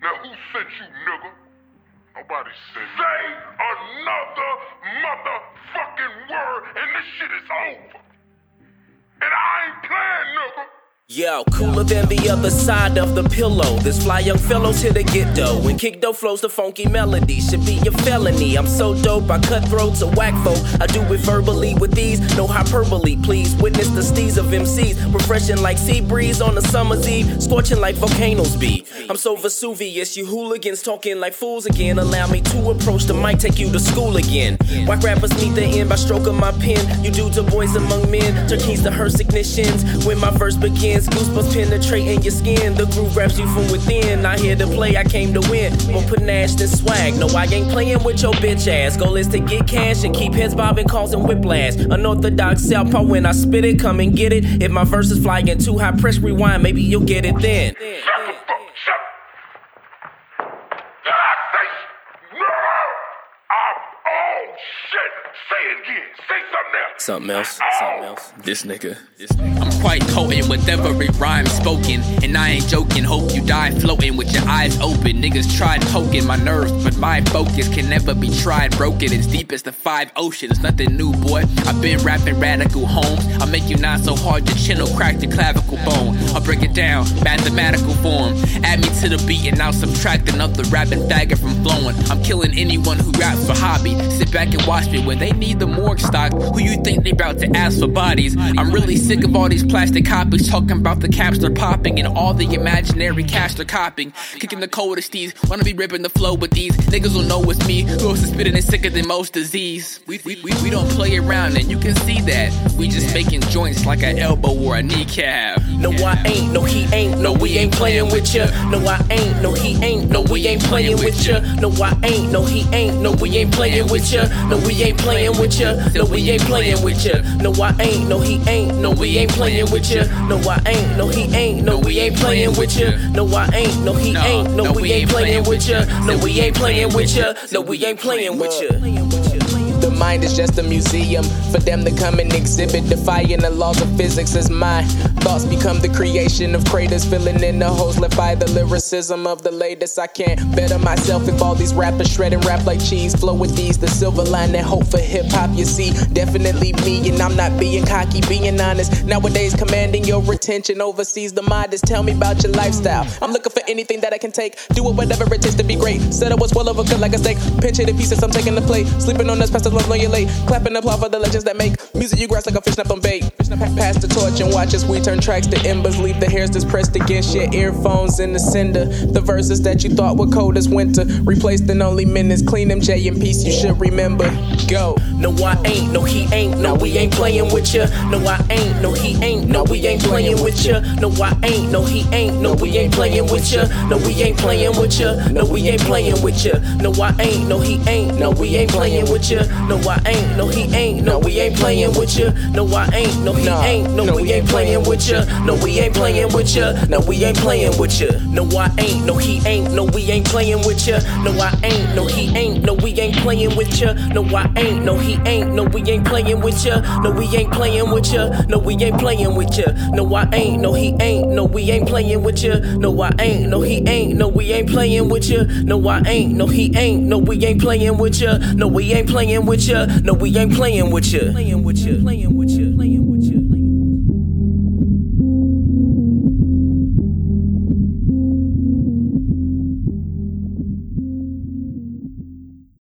Now who sent you, nigga? Nobody sent me. Say another motherfucking word and this shit is over. And I ain't playing, nigga. Yo, cooler than the other side of the pillow. This fly young fellow's here to get dough. When kick dough flows the funky melody, should be a felony. I'm so dope, I cut throats a whack folk. I do it verbally with these, no hyperbole, please. Witness the steez of MCs, refreshing like sea breeze on a summer's eve, scorching like volcanoes be. I'm so Vesuvius, you hooligans talking like fools again. Allow me to approach the mic, take you to school again. Whack rappers meet the end by stroking my pen. You dudes are boys among men, turn keys to her ignitions. When my verse begins, goosebumps penetrating your skin. The groove grabs you from within. I here to play, I came to win. More panache than swag. No, I ain't playing with your bitch ass. Goal is to get cash and keep heads bobbing, causing whiplash. Unorthodox southpaw when I spit it, come and get it. If my verse is flying too high, press rewind, maybe you'll get it then. Say no? I, oh shit. Say it again. Say something else. Something else, something else. This nigga, this nigga. I'm quite potent with every rhyme spoken. And I ain't joking, hope you die floating with your eyes open. Niggas tried poking my nerves, but my focus can never be tried. Broken as deep as the five oceans. Nothing new, boy. I've been rapping radical homes. I'll make you not so hard your chin will crack the clavicle bone. I'll break it down, mathematical form. Add me to the beat and I'll subtract another rapping faggot from flowing. I'm killing anyone who raps for hobby. Sit back and watch me when they need the morgue stock. Who you think they about to ask for bodies? I'm really sick of all these plastic copies talking about the caps they're popping and all the imaginary cash they're copying. Kicking the coldest steez, wanna be ripping the flow with these niggas will know it's me. Who else is spitting is sicker than most disease? We, we, we, we don't play around and you can see that. We just making joints like an elbow or a kneecap. No, I ain't, no, he ain't, no, we ain't playing with ya. No, I ain't, no, he ain't, no, we ain't playing with ya. No, I ain't, no, he ain't, no, we ain't playing with ya. No, we ain't playing with ya. No, we ain't playing with ya. No, I ain't, no, he ain't, no, we ain't playing with ya. No, I ain't, no, he ain't, no, we ain't playing with ya. No, I ain't, no, he ain't, no, we ain't playing with ya. No, we ain't playing with ya. No, we ain't playing with ya. The mind is just a museum for them to come and exhibit, defying the laws of physics as my thoughts become the creation of craters, filling in the holes left by the lyricism of the latest. I can't better myself if all these rappers shred and rap like cheese. Flow with these, the silver line and hope for hip hop. You see, definitely me, and I'm not being cocky, being honest. Nowadays, commanding your attention overseas. The is tell me about your lifestyle. I'm looking for anything that I can take, do it whatever it takes to be great. Said I was well over good like a steak, pinch it in pieces. I'm taking the plate, sleeping on this past long when you're late. Clapping applaud for the legends that make music you grasp like a fish snapped on bait. Pass the torch and watch as we turn tracks to embers. Leave the hairs that's pressed against your earphones in the cinder. The verses that you thought were cold as winter, replaced in only minutes. Clean them J in peace, you should remember. Go. No, I ain't, no, he ain't, no, we ain't playing with ya. No, I ain't, no, he ain't, no, we ain't playing with ya. No, I ain't, no, he ain't, no, we ain't playing with ya. No, we ain't playing with ya. No, we ain't playing with ya. No, I ain't, no, he ain't, no, we ain't playing with ya. No, I ain't, no, he ain't, no, we ain't playing with ya. No, I ain't, no, he ain't, no, we ain't playing with ya. No, we ain't playing with ya. No, we ain't playing with ya. No, I ain't, no, he ain't, no, we ain't playing with ya. No, I ain't, no, he ain't, no, we ain't playing with ya. No, I ain't, no, he ain't, no, we ain't playing with ya. No, we ain't playing with ya. No, we ain't playing with ya. No, I ain't, no, he ain't, no, we ain't playing with ya. No, I ain't, no, he ain't, no, we ain't playing with ya. No, I ain't, no, he ain't, no, we ain't playing with ya. No, we ain't playing with with ya. No, we ain't playing with ya. Playing with ya. Playing with ya. Playing with ya.